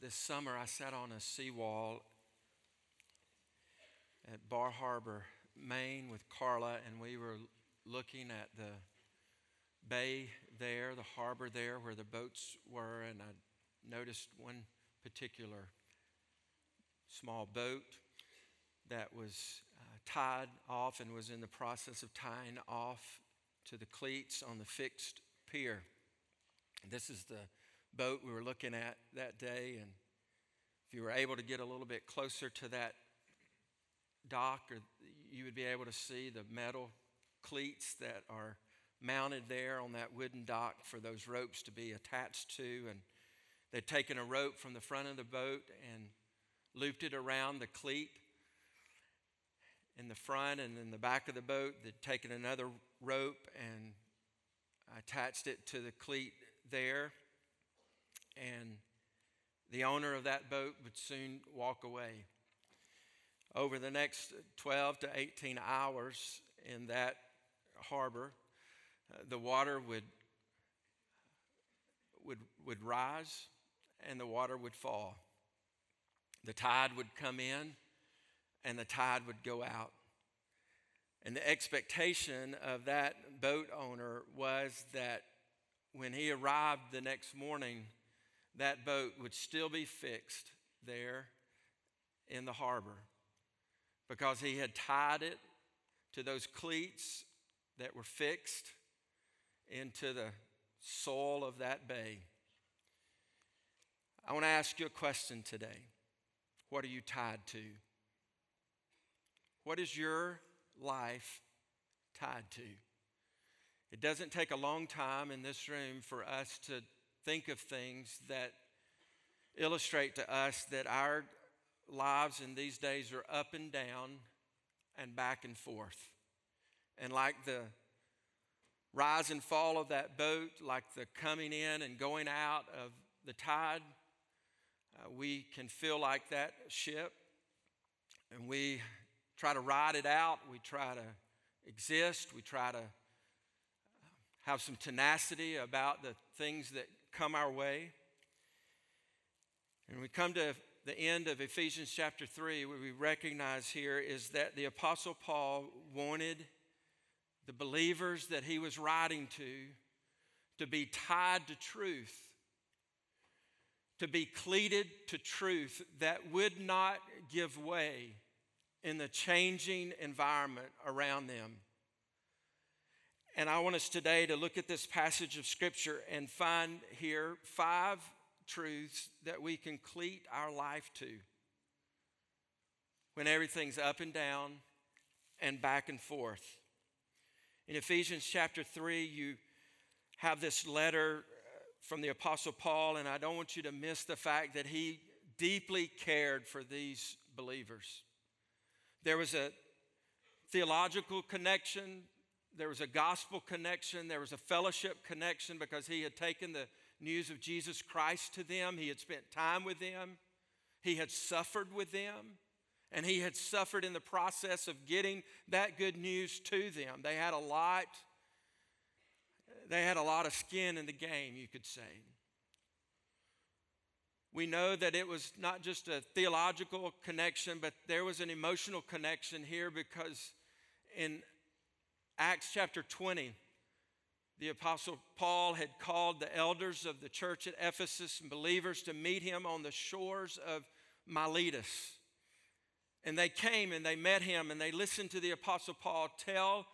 this summer, I sat on a seawall at Bar Harbor, Maine, with Carla, and we were looking at the bay there, the harbor there where the boats were, and I noticed one particular small boat that was uh, tied off and was in the process of tying off to the cleats on the fixed pier. This is the boat we were looking at that day, and if you were able to get a little bit closer to that dock, or you would be able to see the metal cleats that are mounted there on that wooden dock for those ropes to be attached to. And they'd taken a rope from the front of the boat and looped it around the cleat in the front and in the back of the boat. They'd taken another rope and attached it to the cleat there. And the owner of that boat would soon walk away. Over the next 12 to 18 hours in that harbor, uh, the water would, would, would rise and the water would fall. The tide would come in and the tide would go out. And the expectation of that boat owner was that when he arrived the next morning, that boat would still be fixed there in the harbor because he had tied it to those cleats that were fixed into the soul of that bay. I want to ask you a question today. What are you tied to? What is your life tied to? It doesn't take a long time in this room for us to think of things that illustrate to us that our lives in these days are up and down and back and forth. And like the rise and fall of that boat, like the coming in and going out of the tide, uh, we can feel like that ship. And we try to ride it out. We try to exist. We try to have some tenacity about the things that come our way. And we come to the end of Ephesians chapter 3, what we recognize here is that the Apostle Paul wanted the believers that he was writing to to be tied to truth, to be cleated to truth that would not give way in the changing environment around them. And I want us today to look at this passage of Scripture and find here five truths that we can cleat our life to when everything's up and down and back and forth. In Ephesians chapter 3, you have this letter uh, from the Apostle Paul, and I don't want you to miss the fact that he deeply cared for these believers. There was a theological connection, there was a gospel connection, there was a fellowship connection because he had taken the news of Jesus Christ to them. He had spent time with them, he had suffered with them, and he had suffered in the process of getting that good news to them. They had a lot. They had a lot of skin in the game, you could say. We know that it was not just a theological connection, but there was an emotional connection here because in Acts chapter 20, the Apostle Paul had called the elders of the church at Ephesus and believers to meet him on the shores of Miletus. And they came and they met him and they listened to the Apostle Paul tell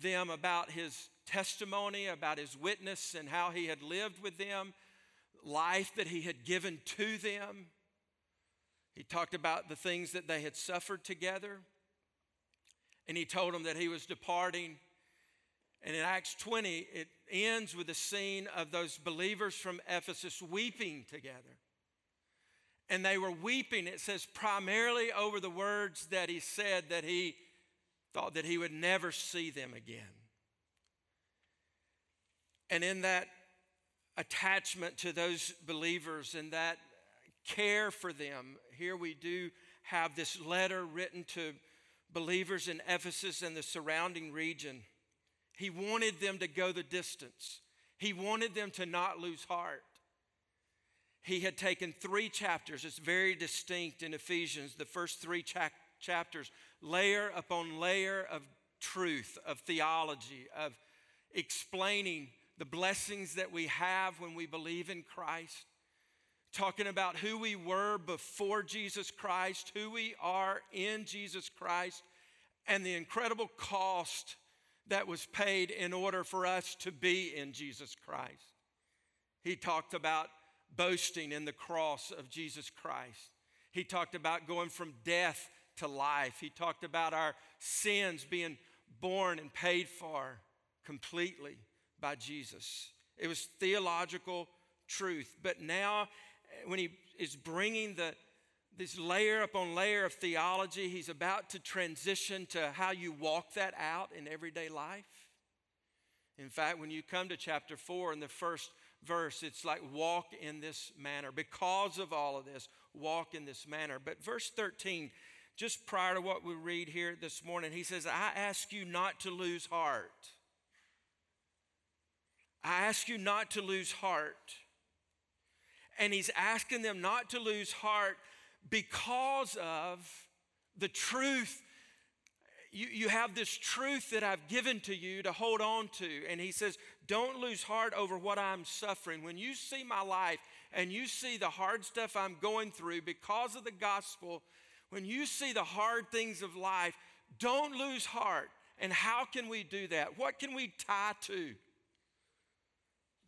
them about his testimony, about his witness, and how he had lived with them, life that he had given to them. He talked about the things that they had suffered together. And he told them that he was departing and in Acts 20, it ends with the scene of those believers from Ephesus weeping together. And they were weeping, it says, primarily over the words that he said that he thought that he would never see them again. And in that attachment to those believers and that care for them, here we do have this letter written to believers in Ephesus and the surrounding region. He wanted them to go the distance. He wanted them to not lose heart. he had taken three chapters. It's very distinct in Ephesians, the first three cha- chapters, layer upon layer of truth, of theology, of explaining the blessings that we have when we believe in Christ, talking about who we were before Jesus Christ, who we are in Jesus Christ, and the incredible cost that was paid in order for us to be in Jesus Christ. He talked about boasting in the cross of Jesus Christ. He talked about going from death to life. He talked about our sins being borne and paid for completely by Jesus. It was theological truth. But now, when he is bringing the, this layer upon layer of theology, he's about to transition to how you walk that out in everyday life. In fact, when you come to chapter 4 in the first verse, it's like walk in this manner. Because of all of this, walk in this manner. But verse 13, just prior to what we read here this morning, he says, I ask you not to lose heart. I ask you not to lose heart. And he's asking them not to lose heart because of the truth. You, you have this truth that I've given to you to hold on to. And he says, Don't lose heart over what I'm suffering. When you see my life and you see the hard stuff I'm going through because of the gospel, when you see the hard things of life, don't lose heart. And how can we do that? What can we tie to?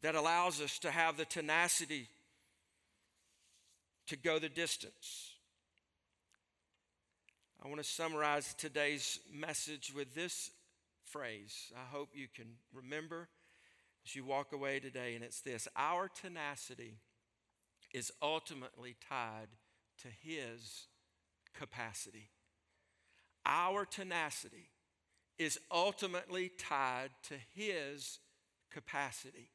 that allows us to have the tenacity to go the distance. I want to summarize today's message with this phrase. I hope you can remember as you walk away today, and it's this Our tenacity is ultimately tied to His capacity. Our tenacity is ultimately tied to His capacity.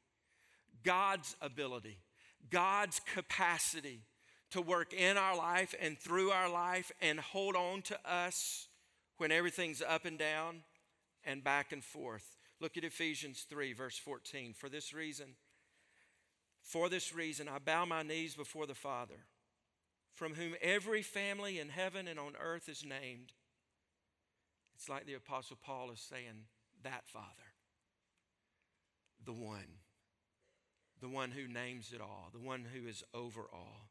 God's ability, God's capacity to work in our life and through our life and hold on to us when everything's up and down and back and forth. Look at Ephesians 3, verse 14. For this reason, for this reason, I bow my knees before the Father, from whom every family in heaven and on earth is named. It's like the Apostle Paul is saying, that Father, the one the one who names it all, the one who is over all.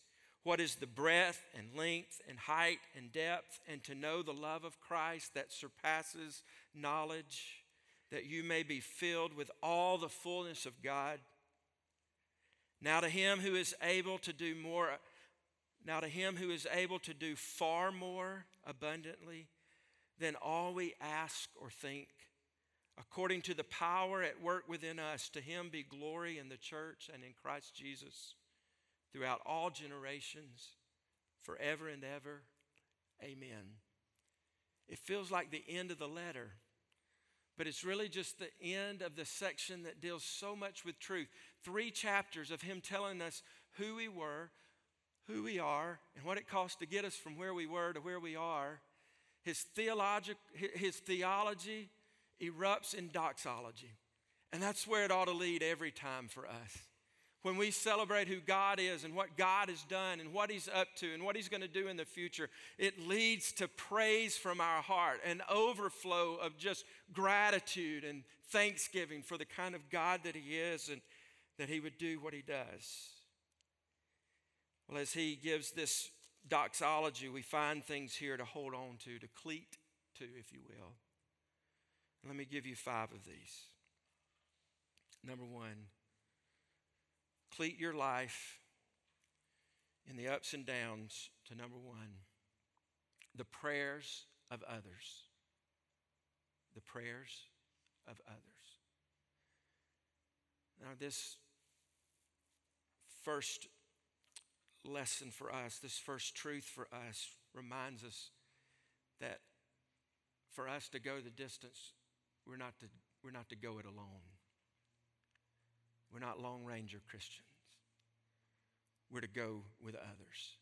what is the breadth and length and height and depth, and to know the love of Christ that surpasses knowledge, that you may be filled with all the fullness of God. Now to him who is able to do more, now to him who is able to do far more abundantly than all we ask or think, according to the power at work within us, to him be glory in the church and in Christ Jesus throughout all generations, forever and ever. Amen. It feels like the end of the letter, but it's really just the end of the section that deals so much with truth. Three chapters of him telling us who we were, who we are, and what it cost to get us from where we were to where we are. His, theologic, his theology erupts in doxology. And that's where it ought to lead every time for us when we celebrate who God is and what God has done and what He's up to and what He's going to do in the future, it leads to praise from our heart, an overflow of just gratitude and thanksgiving for the kind of God that He is and that He would do what He does. Well, as He gives this doxology, we find things here to hold on to, to cleat to, if you will. Let me give you five of these. Number one, Complete your life in the ups and downs to number one the prayers of others. The prayers of others. Now, this first lesson for us, this first truth for us, reminds us that for us to go the distance, we're not to, we're not to go it alone. We're not Lone Ranger Christians. We're to go with others.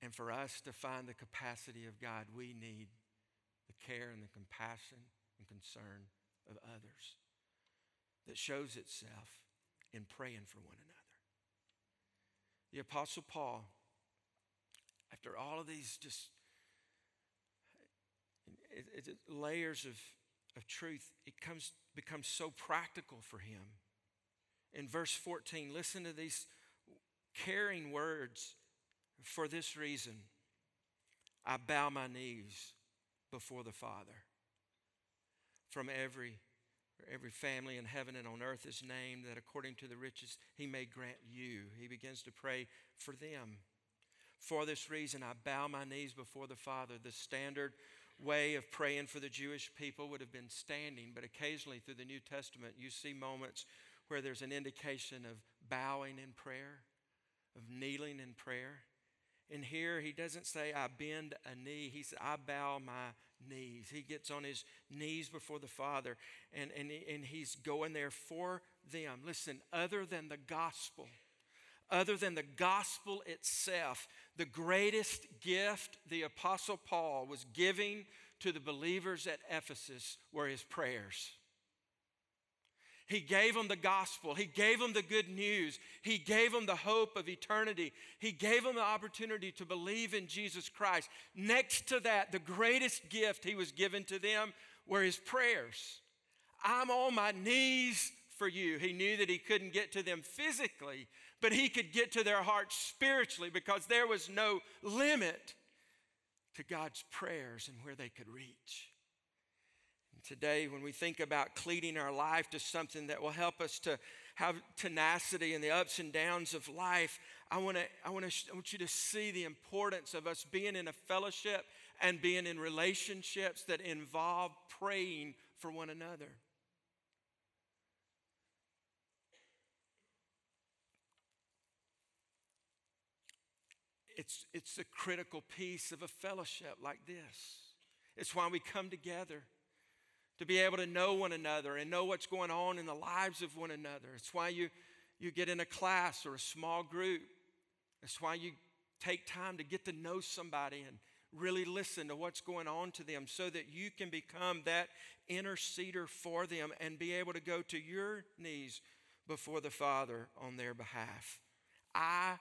And for us to find the capacity of God, we need the care and the compassion and concern of others that shows itself in praying for one another. The Apostle Paul, after all of these just it, it, layers of, of truth, it comes, becomes so practical for him. In verse 14, listen to these caring words for this reason. I bow my knees before the Father. From every, every family in heaven and on earth is named, that according to the riches he may grant you. He begins to pray for them. For this reason, I bow my knees before the Father. The standard way of praying for the Jewish people would have been standing, but occasionally through the New Testament, you see moments where there's an indication of bowing in prayer, of kneeling in prayer. And here he doesn't say, I bend a knee. He says, I bow my knees. He gets on his knees before the Father and, and, and he's going there for them. Listen, other than the gospel, other than the gospel itself, the greatest gift the Apostle Paul was giving to the believers at Ephesus were his prayers. He gave them the gospel. He gave them the good news. He gave them the hope of eternity. He gave them the opportunity to believe in Jesus Christ. Next to that, the greatest gift he was given to them were his prayers. I'm on my knees for you. He knew that he couldn't get to them physically, but he could get to their hearts spiritually because there was no limit to God's prayers and where they could reach. Today, when we think about cleaning our life to something that will help us to have tenacity in the ups and downs of life, I, wanna, I, wanna, want you to see the importance of us being in a fellowship and being in relationships that involve praying for one another. it's, it's a critical piece of a fellowship like this. It's why we come together to be able to know one another and know what's going on in the lives of one another. It's why you, you get in a class or a small group. It's why you take time to get to know somebody and really listen to what's going on to them so that you can become that interceder for them and be able to go to your knees before the Father on their behalf. I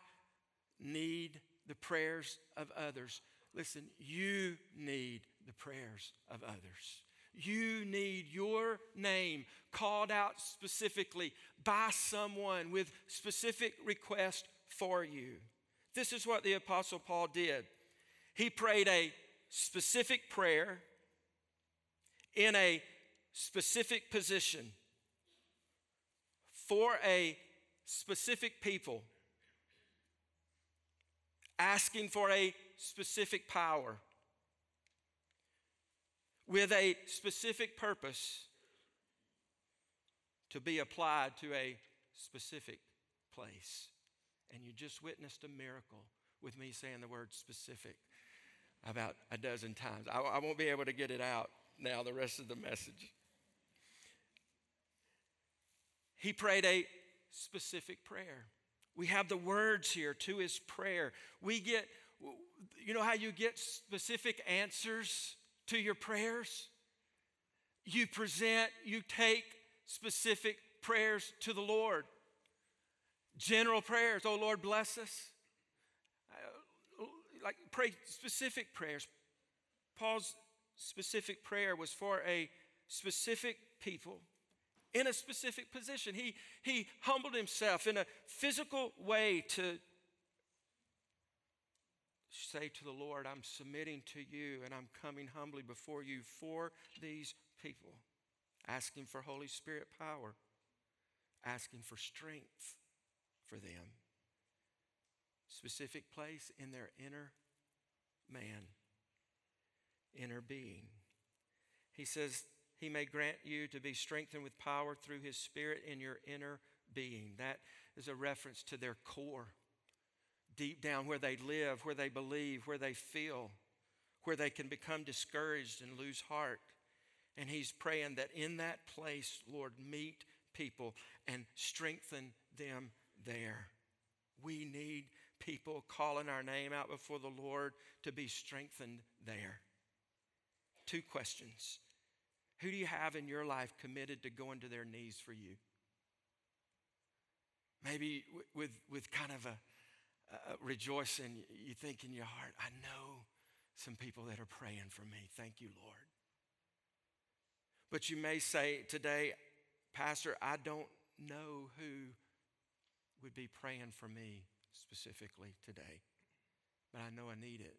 need the prayers of others. Listen, you need the prayers of others. You need your name called out specifically by someone with specific request for you. This is what the Apostle Paul did. He prayed a specific prayer in a specific position for a specific people asking for a specific power with a specific purpose to be applied to a specific place. And you just witnessed a miracle with me saying the word specific about a dozen times. I, I won't be able to get it out now, the rest of the message. He prayed a specific prayer. We have the words here to his prayer. We get, you know how you get specific answers to your prayers? You present, you take specific prayers to the Lord. General prayers, oh Lord, bless us. Uh, like pray specific prayers. Paul's specific prayer was for a specific people in a specific position. He, he humbled himself in a physical way to say to the Lord, I'm submitting to you and I'm coming humbly before you for these people, asking for Holy Spirit power, asking for strength for them. Specific place in their inner man, inner being. He says, he may grant you to be strengthened with power through His Spirit in your inner being. That is a reference to their core, deep down where they live, where they believe, where they feel, where they can become discouraged and lose heart. And he's praying that in that place, Lord, meet people and strengthen them there. We need people calling our name out before the Lord to be strengthened there. Two questions Who do you have in your life committed to going to their knees for you? Maybe with, with kind of a, Uh, a rejoicing, you think in your heart, I know some people that are praying for me. Thank you, Lord. But you may say today, Pastor, I don't know who would be praying for me specifically today, but I know I need it.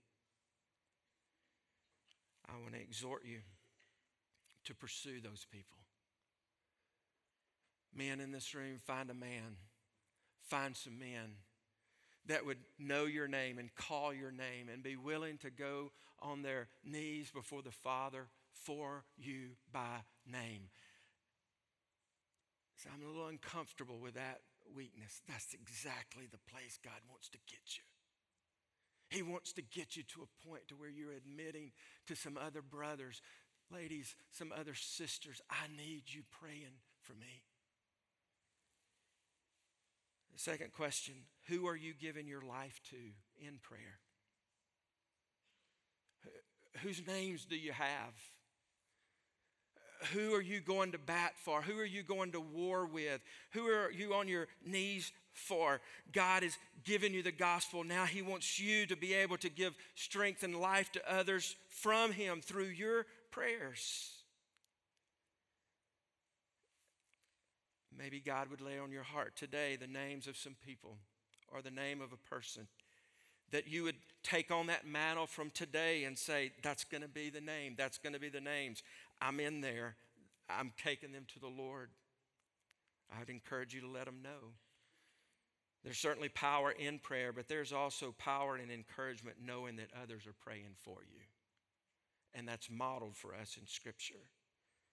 I want to exhort you to pursue those people. Men in this room, find a man, find some men that would know your name and call your name and be willing to go on their knees before the Father for you by name. So I'm a little uncomfortable with that weakness. That's exactly the place God wants to get you. He wants to get you to a point to where you're admitting to some other brothers, ladies, some other sisters, I need you praying for me. Second question Who are you giving your life to in prayer? Whose names do you have? Who are you going to bat for? Who are you going to war with? Who are you on your knees for? God is giving you the gospel. Now He wants you to be able to give strength and life to others from Him through your prayers. Maybe God would lay on your heart today the names of some people or the name of a person that you would take on that mantle from today and say, That's going to be the name. That's going to be the names. I'm in there. I'm taking them to the Lord. I'd encourage you to let them know. There's certainly power in prayer, but there's also power and encouragement knowing that others are praying for you. And that's modeled for us in Scripture.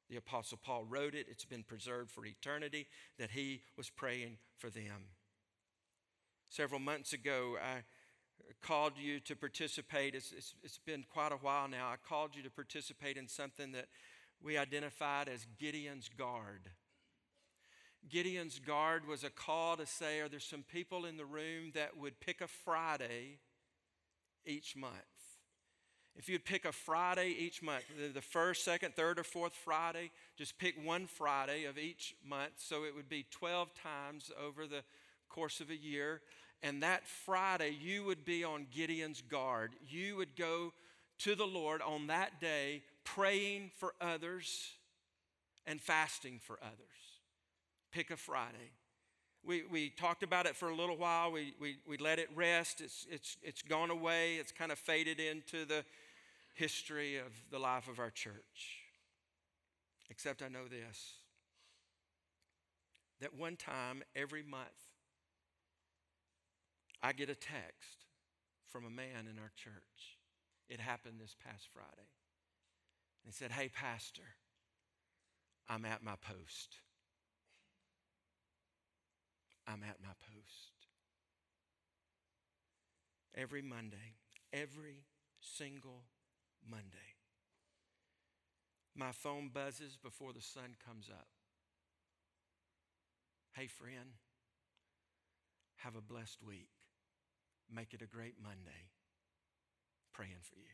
The Apostle Paul wrote it, it's been preserved for eternity that he was praying for them. Several months ago, I called you to participate. It's, it's, it's been quite a while now. I called you to participate in something that we identified as Gideon's Guard. Gideon's Guard was a call to say, Are there some people in the room that would pick a Friday each month? If you'd pick a Friday each month, the first, second, third, or fourth Friday, just pick one Friday of each month. So it would be 12 times over the course of a year. And that Friday, you would be on Gideon's guard. You would go to the Lord on that day, praying for others and fasting for others. Pick a Friday. We, we talked about it for a little while. We, we, we let it rest. It's, it's, it's gone away. It's kind of faded into the history of the life of our church. Except I know this that one time every month, I get a text from a man in our church. It happened this past Friday. And he said, Hey, Pastor, I'm at my post. I'm at my post. Every Monday, every single Monday. My phone buzzes before the sun comes up. Hey, friend, have a blessed week. Make it a great Monday. Praying for you.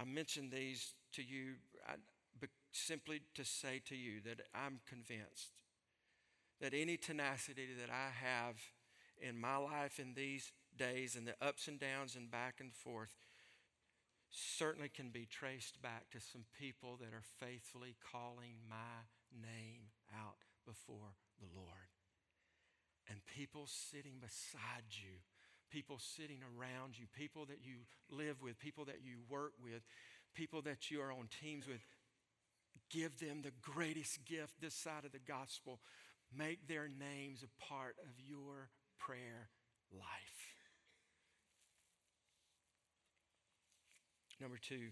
I mention these to you simply to say to you that I'm convinced that any tenacity that I have in my life in these days and the ups and downs and back and forth certainly can be traced back to some people that are faithfully calling my name out before the Lord. And people sitting beside you, people sitting around you, people that you live with, people that you work with, people that you are on teams with, give them the greatest gift this side of the gospel. Make their names a part of your prayer life. Number two,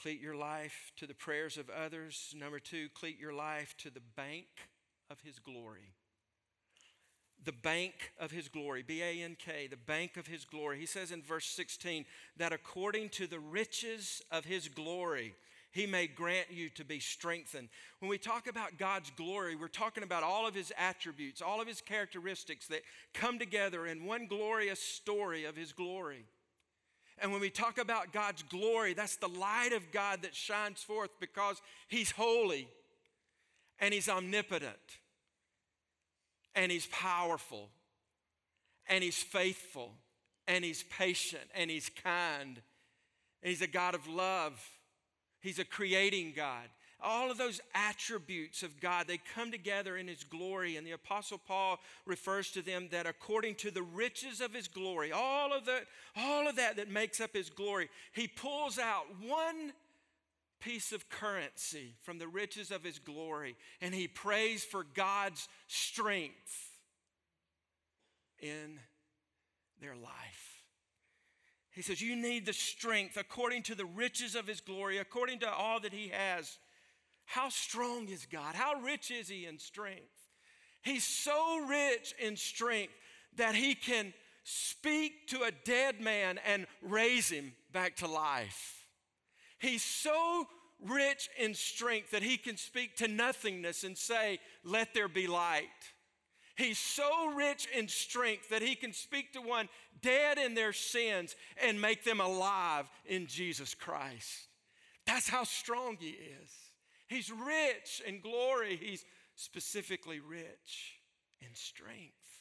cleat your life to the prayers of others. Number two, cleat your life to the bank of His glory. the bank of his glory, B A N K, the bank of his glory. He says in verse 16 that according to the riches of his glory, he may grant you to be strengthened. When we talk about God's glory, we're talking about all of his attributes, all of his characteristics that come together in one glorious story of his glory. And when we talk about God's glory, that's the light of God that shines forth because he's holy and he's omnipotent and he's powerful and he's faithful and he's patient and he's kind and he's a God of love He's a creating God. All of those attributes of God, they come together in His glory. And the Apostle Paul refers to them that according to the riches of His glory, all of, the, all of that that makes up His glory, He pulls out one piece of currency from the riches of His glory and He prays for God's strength in their life. He says, You need the strength according to the riches of his glory, according to all that he has. How strong is God? How rich is he in strength? He's so rich in strength that he can speak to a dead man and raise him back to life. He's so rich in strength that he can speak to nothingness and say, Let there be light. He's so rich in strength that he can speak to one dead in their sins and make them alive in Jesus Christ. That's how strong he is. He's rich in glory, he's specifically rich in strength.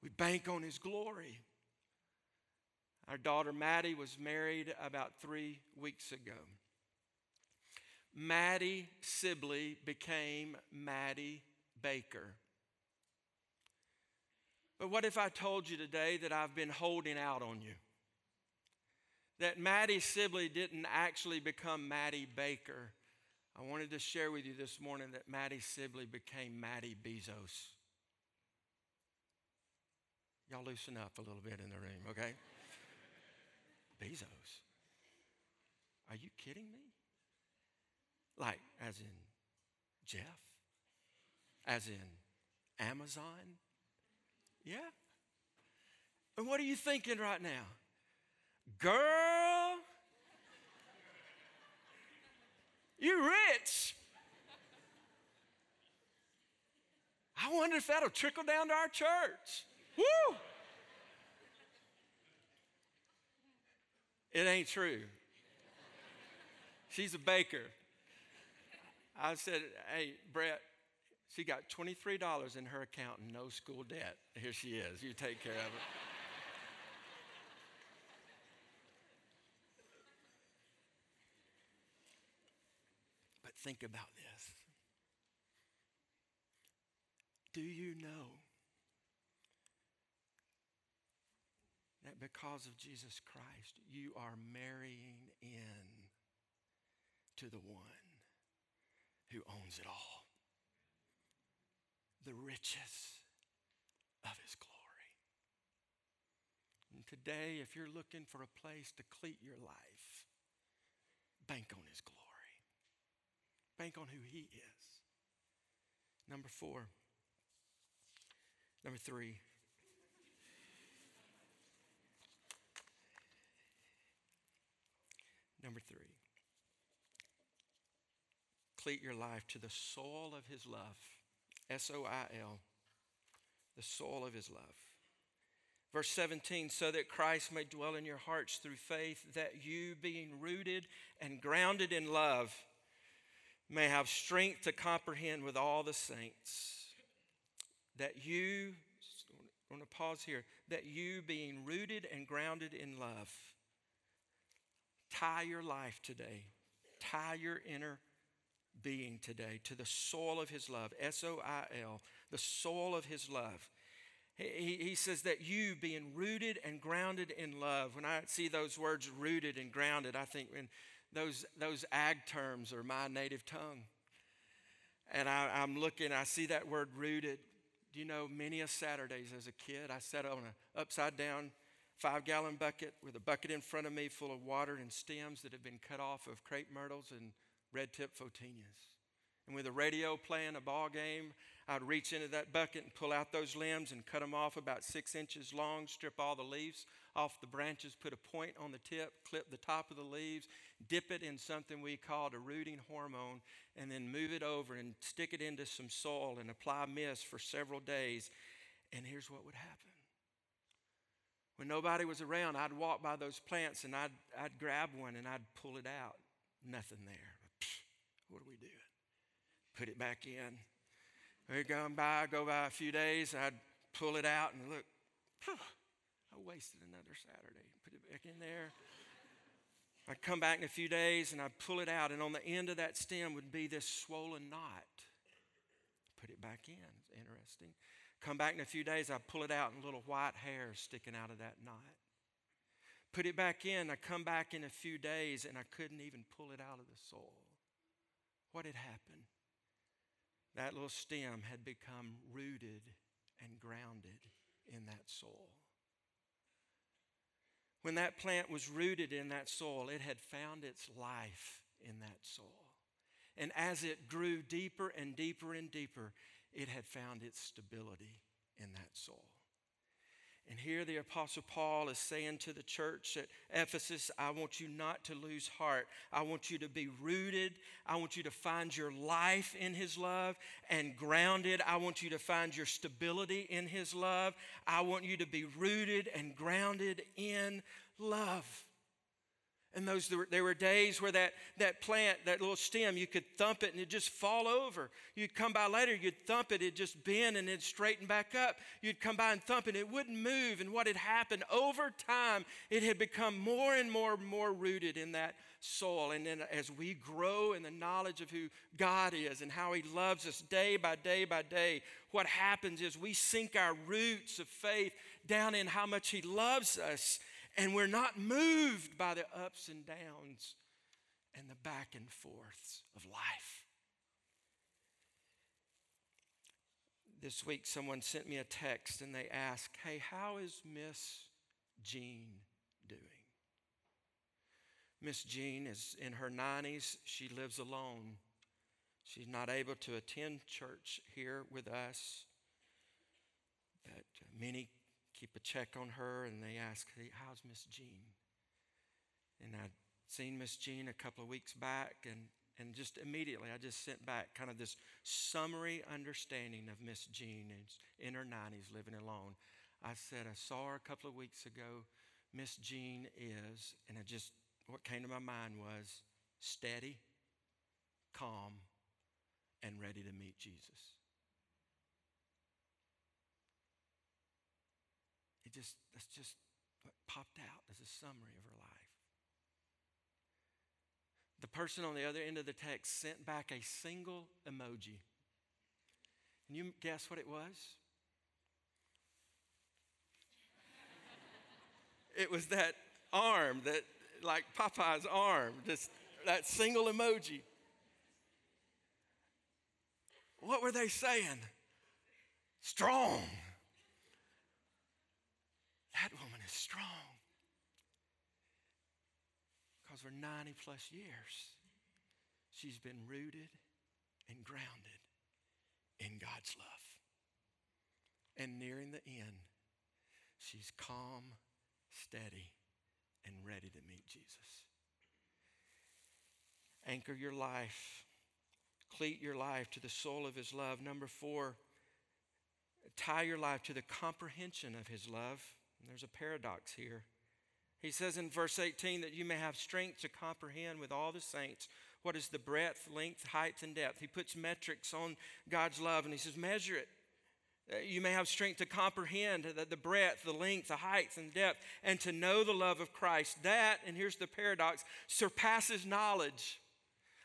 We bank on his glory. Our daughter Maddie was married about three weeks ago. Maddie Sibley became Maddie Baker. But what if I told you today that I've been holding out on you? That Maddie Sibley didn't actually become Maddie Baker. I wanted to share with you this morning that Maddie Sibley became Maddie Bezos. Y'all loosen up a little bit in the room, okay? Bezos. Are you kidding me? Like, as in Jeff? As in Amazon? Yeah. And what are you thinking right now? Girl, you're rich. I wonder if that'll trickle down to our church. Woo! It ain't true. She's a baker. I said, hey, Brett, she got $23 in her account and no school debt. Here she is. You take care of it. Think about this. Do you know that because of Jesus Christ, you are marrying in to the one who owns it all? the riches of his glory. And today, if you're looking for a place to cleat your life, bank on his glory. Bank on who he is. Number four. Number three. Number three. Cleat your life to the soil of his love. S O I L, the soil of his love. Verse 17, so that Christ may dwell in your hearts through faith, that you, being rooted and grounded in love, may have strength to comprehend with all the saints. That you, I'm going to pause here, that you, being rooted and grounded in love, tie your life today, tie your inner being today to the soil of his love, S O I L, the soil of his love. He, he says that you being rooted and grounded in love. When I see those words rooted and grounded, I think when those, those ag terms are my native tongue. And I, I'm looking, I see that word rooted. Do you know, many a Saturdays as a kid, I sat on an upside down five gallon bucket with a bucket in front of me full of water and stems that had been cut off of crepe myrtles and red tip photinias. And with a radio playing a ball game, I'd reach into that bucket and pull out those limbs and cut them off about six inches long, strip all the leaves off the branches, put a point on the tip, clip the top of the leaves, dip it in something we called a rooting hormone, and then move it over and stick it into some soil and apply mist for several days. And here's what would happen. When nobody was around, I'd walk by those plants and I'd, I'd grab one and I'd pull it out. Nothing there. What are we doing? Put it back in. We're going by, go by a few days, I'd pull it out and look, I wasted another Saturday. Put it back in there. I'd come back in a few days and I'd pull it out, and on the end of that stem would be this swollen knot. Put it back in. Interesting. Come back in a few days, I'd pull it out and little white hairs sticking out of that knot. Put it back in. I come back in a few days and I couldn't even pull it out of the soil. What had happened? That little stem had become rooted and grounded in that soil. When that plant was rooted in that soil, it had found its life in that soil. And as it grew deeper and deeper and deeper, it had found its stability in that soil. And here the Apostle Paul is saying to the church at Ephesus, I want you not to lose heart. I want you to be rooted. I want you to find your life in His love and grounded. I want you to find your stability in His love. I want you to be rooted and grounded in love. And those there were days where that, that plant, that little stem, you could thump it and it'd just fall over. You'd come by later, you'd thump it, it'd just bend and it'd straighten back up. You'd come by and thump it, it wouldn't move. And what had happened over time, it had become more and more and more rooted in that soil. And then as we grow in the knowledge of who God is and how He loves us day by day by day, what happens is we sink our roots of faith down in how much He loves us and we're not moved by the ups and downs and the back and forths of life. This week, someone sent me a text and they asked, Hey, how is Miss Jean doing? Miss Jean is in her 90s. She lives alone. She's not able to attend church here with us. But many keep a check on her and they ask, hey, How's Miss Jean? And I'd seen Miss Jean a couple of weeks back, and, and just immediately I just sent back kind of this summary understanding of Miss Jean in her 90s living alone. I said, I saw her a couple of weeks ago. Miss Jean is, and I just, what came to my mind was steady, calm, and ready to meet Jesus. Just, that's just what popped out as a summary of her life. The person on the other end of the text sent back a single emoji. Can you guess what it was? it was that arm, that like Popeye's arm, just that single emoji. What were they saying? Strong. That woman is strong. Because for 90 plus years, she's been rooted and grounded in God's love. And nearing the end, she's calm, steady, and ready to meet Jesus. Anchor your life, cleat your life to the soul of his love. Number four, tie your life to the comprehension of his love. There's a paradox here. He says in verse 18 that you may have strength to comprehend with all the saints what is the breadth, length, height, and depth. He puts metrics on God's love and he says, measure it. Uh, you may have strength to comprehend the, the breadth, the length, the height, and depth, and to know the love of Christ. That, and here's the paradox, surpasses knowledge.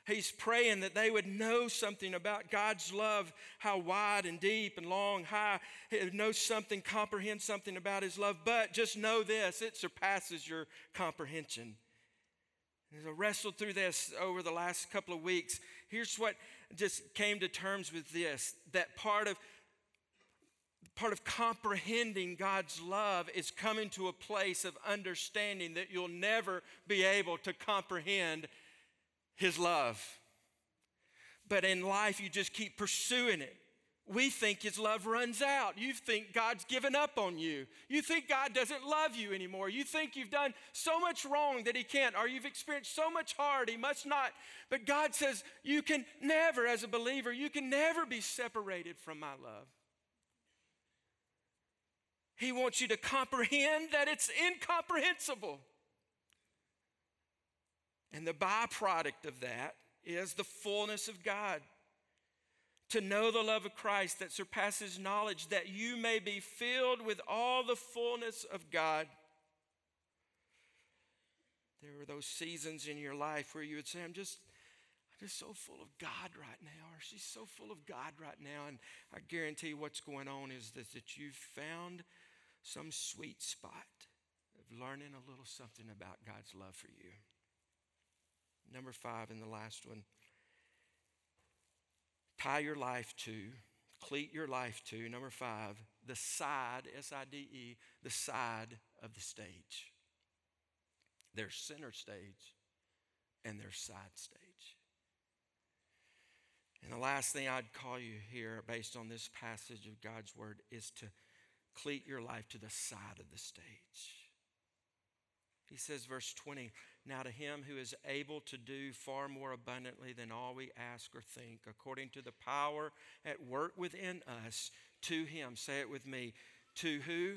He's praying that they would know something about God's love, how wide and deep and long, high, know something, comprehend something about His love. But just know this it surpasses your comprehension. As I wrestled through this over the last couple of weeks, here's what just came to terms with this that part of part of comprehending God's love is coming to a place of understanding that you'll never be able to comprehend his love. but in life you just keep pursuing it. We think his love runs out. You think God's given up on you. You think God doesn't love you anymore. You think you've done so much wrong that he can't, or you've experienced so much hard he must not. But God says, You can never, as a believer, you can never be separated from my love. He wants you to comprehend that it's incomprehensible. And the byproduct of that is the fullness of God to know the love of Christ that surpasses knowledge, that you may be filled with all the fullness of God. There were those seasons in your life where you would say, I'm just, I'm just so full of God right now, or she's so full of God right now. And I guarantee what's going on is that, that you've found some sweet spot of learning a little something about God's love for you. Number five, and the last one tie your life to, cleat your life to. Number five, the side, S I D E, the side of the stage. There's center stage and there's side stage. And the last thing I'd call you here, based on this passage of God's word, is to cleat your life to the side of the stage. He says, verse 20, now to him who is able to do far more abundantly than all we ask or think, according to the power at work within us, to him, say it with me, to who?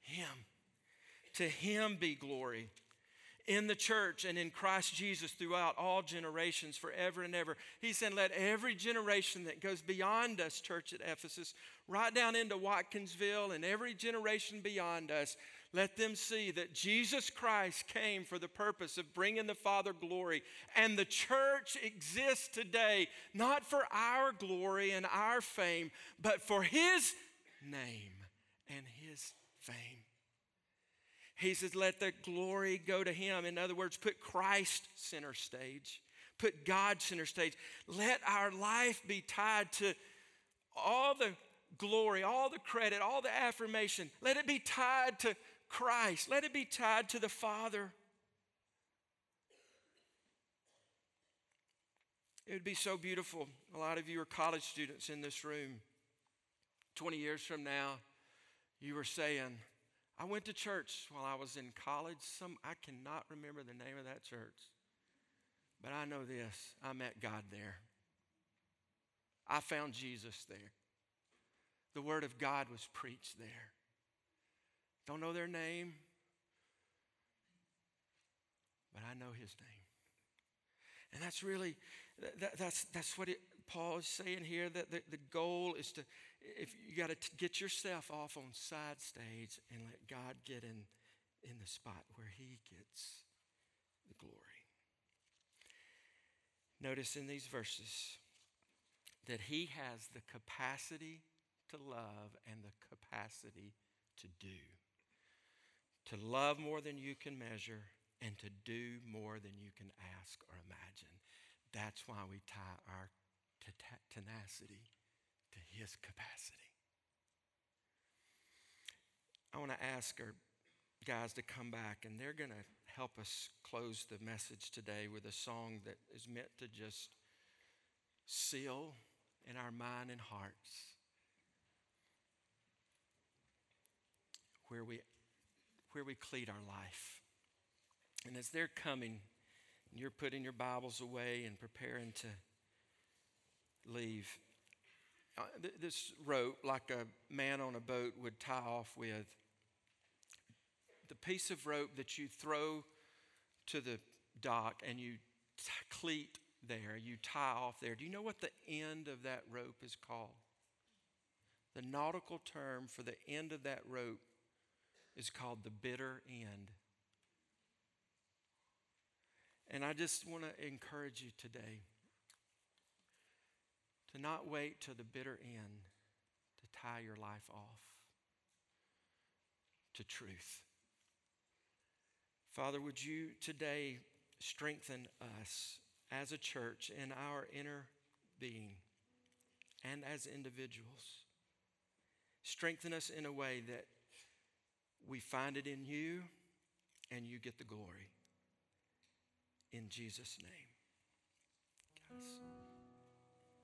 Him. To him be glory in the church and in Christ Jesus throughout all generations, forever and ever. He said, Let every generation that goes beyond us, church at Ephesus, right down into Watkinsville and every generation beyond us, let them see that Jesus Christ came for the purpose of bringing the Father glory. And the church exists today not for our glory and our fame, but for His name and His fame. He says, let the glory go to Him. In other words, put Christ center stage, put God center stage. Let our life be tied to all the glory, all the credit, all the affirmation. Let it be tied to Christ. Let it be tied to the Father. It would be so beautiful. A lot of you are college students in this room. 20 years from now, you were saying, I went to church while I was in college. Some I cannot remember the name of that church. But I know this, I met God there. I found Jesus there. The word of God was preached there. Don't know their name, but I know his name. And that's really, that, that's, that's what it, Paul is saying here that the, the goal is to, if you got to get yourself off on side stage and let God get in, in the spot where he gets the glory. Notice in these verses that he has the capacity to love and the capacity to do to love more than you can measure, and to do more than you can ask or imagine. That's why we tie our tenacity to His capacity. I want to ask our guys to come back, and they're going to help us close the message today with a song that is meant to just seal in our mind and hearts where we where we cleat our life. And as they're coming, and you're putting your Bibles away and preparing to leave, uh, this rope, like a man on a boat would tie off with, the piece of rope that you throw to the dock and you t- cleat there, you tie off there. Do you know what the end of that rope is called? The nautical term for the end of that rope is called the bitter end. And I just want to encourage you today to not wait till the bitter end to tie your life off to truth. Father, would you today strengthen us as a church in our inner being and as individuals? Strengthen us in a way that we find it in you, and you get the glory. In Jesus' name. Guys.